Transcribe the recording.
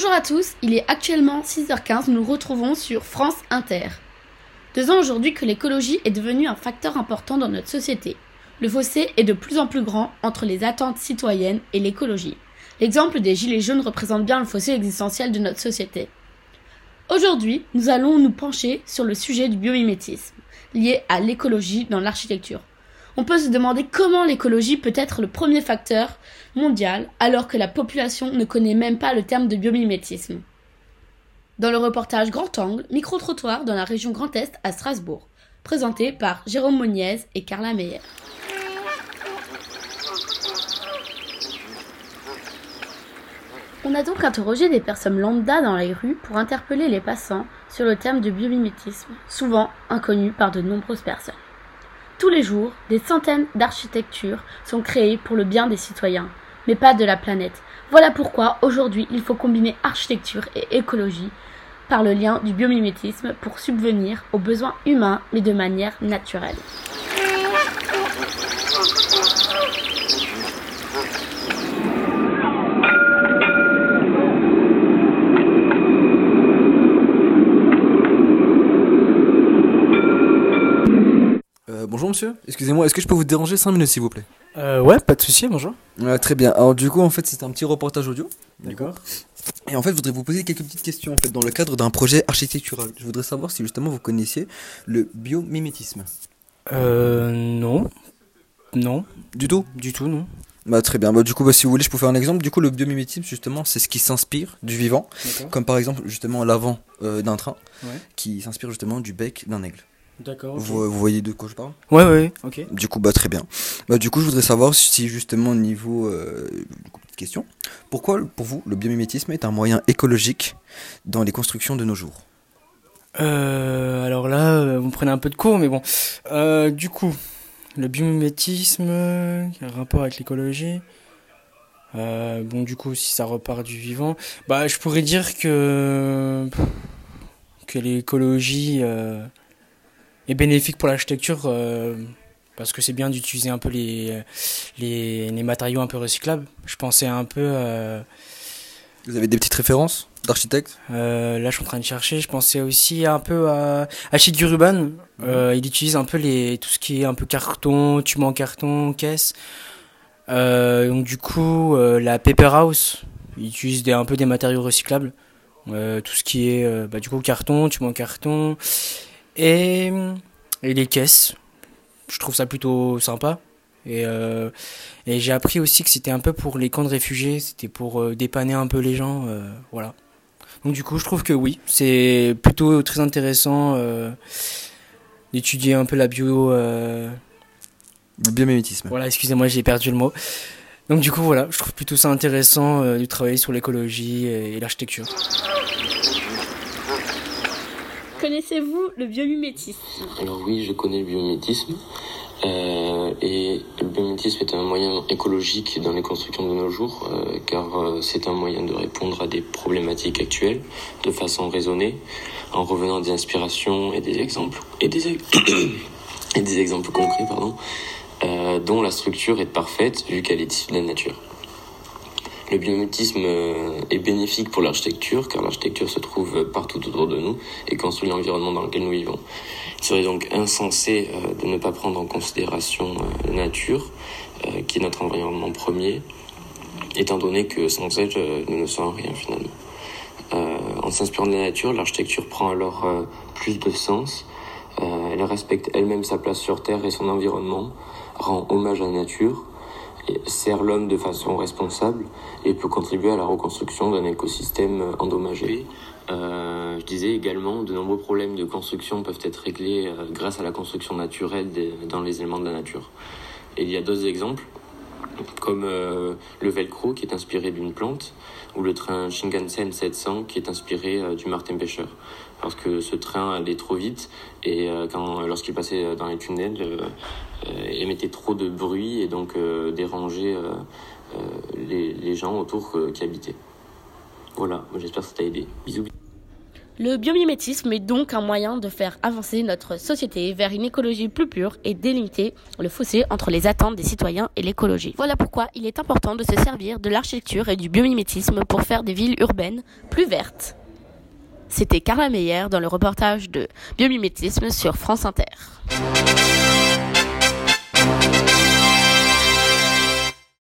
Bonjour à tous, il est actuellement 6h15, nous nous retrouvons sur France Inter. Deux ans aujourd'hui que l'écologie est devenue un facteur important dans notre société. Le fossé est de plus en plus grand entre les attentes citoyennes et l'écologie. L'exemple des Gilets jaunes représente bien le fossé existentiel de notre société. Aujourd'hui, nous allons nous pencher sur le sujet du biomimétisme, lié à l'écologie dans l'architecture. On peut se demander comment l'écologie peut être le premier facteur mondial alors que la population ne connaît même pas le terme de biomimétisme. Dans le reportage Grand Angle, micro-trottoir dans la région Grand Est à Strasbourg, présenté par Jérôme Moniez et Carla Meyer. On a donc interrogé des personnes lambda dans les rues pour interpeller les passants sur le terme de biomimétisme, souvent inconnu par de nombreuses personnes. Tous les jours, des centaines d'architectures sont créées pour le bien des citoyens, mais pas de la planète. Voilà pourquoi aujourd'hui il faut combiner architecture et écologie par le lien du biomimétisme pour subvenir aux besoins humains mais de manière naturelle. Euh, bonjour monsieur, excusez-moi, est-ce que je peux vous déranger 5 minutes s'il vous plaît Euh, ouais, pas de souci, bonjour. Ouais, Très bien, alors du coup en fait c'est un petit reportage audio. D'accord. Et en fait je voudrais vous poser quelques petites questions en fait dans le cadre d'un projet architectural. Je voudrais savoir si justement vous connaissiez le biomimétisme. Euh, non. Non, Du tout du tout, non. Bah très bien, bah du coup bah, si vous voulez je peux faire un exemple. Du coup le biomimétisme justement c'est ce qui s'inspire du vivant. Comme par exemple justement l'avant euh, d'un train Ouais. qui s'inspire justement du bec d'un aigle. D'accord. Vous, vous voyez de quoi je parle? Ouais, ouais, ok. Du coup, bah très bien. Bah du coup, je voudrais savoir si justement au niveau euh, question, pourquoi pour vous le biomimétisme est un moyen écologique dans les constructions de nos jours? Euh, alors là, euh, vous me prenez un peu de cours, mais bon. Euh, du coup, le biomimétisme, un rapport avec l'écologie. Euh, bon, du coup, si ça repart du vivant, bah, je pourrais dire que que l'écologie euh, est bénéfique pour l'architecture euh, parce que c'est bien d'utiliser un peu les, les les matériaux un peu recyclables. Je pensais un peu euh, Vous avez des petites références d'architectes? euh, là, je suis en train de chercher. Je pensais aussi un peu à Achille Duruban. Euh, il utilise un peu les tout ce qui est un peu carton, tube en carton, caisse. Donc du coup, la Paper House, il utilise des, un peu des matériaux recyclables. Tout ce qui est bah, du coup carton, tube en carton et et les caisses. Je trouve ça plutôt sympa. Et, euh, et j'ai appris aussi que c'était un peu pour les camps de réfugiés, c'était pour euh, dépanner un peu les gens, euh, voilà. Donc du coup, je trouve que oui, c'est plutôt très intéressant d'étudier un peu la bio. Le biomimétisme. Voilà, excusez-moi, j'ai perdu le mot. Donc du coup, voilà, je trouve plutôt ça intéressant de travailler sur l'écologie et, et l'architecture. Connaissez-vous le biomimétisme? Alors oui, je connais le biomimétisme. Euh, et le biomimétisme est un moyen écologique dans les constructions de nos jours, euh, car euh, c'est un moyen de répondre à des problématiques actuelles de façon raisonnée, en revenant à des inspirations et des exemples et des, et des exemples concrets, pardon, dont la structure est parfaite vu qu'elle est issue de la nature. Le biomimétisme euh, est bénéfique pour l'architecture, car l'architecture se trouve partout autour de nous et construit l'environnement dans lequel nous vivons. Il serait donc insensé euh, de ne pas prendre en considération euh, la nature, qui est notre environnement premier, étant donné que sans elle, nous ne sommes rien finalement. En s'inspirant de la nature, l'architecture prend alors plus de sens. Elle respecte elle-même sa place sur Terre et son environnement, rend hommage à la nature, sert l'homme de façon responsable et peut contribuer à la reconstruction d'un écosystème endommagé. Euh, je disais également, de nombreux problèmes de construction peuvent être réglés euh, grâce à la construction naturelle dans les éléments de la nature. Il y a d'autres exemples, comme euh, le velcro qui est inspiré d'une plante, ou le train Shinkansen 700 qui est inspiré euh, du martin pêcheur. Parce que ce train allait trop vite et euh, lorsqu'il passait dans les tunnels, émettait trop de bruit et donc dérangeait les, les gens autour qui habitaient. Voilà, j'espère que ça t'a aidé. Bisous. Le biomimétisme est donc un moyen de faire avancer notre société vers une écologie plus pure et délimiter le fossé entre les attentes des citoyens et l'écologie. Voilà pourquoi il est important de se servir de l'architecture et du biomimétisme pour faire des villes urbaines plus vertes. C'était Carla Meyer dans le reportage de biomimétisme sur France Inter.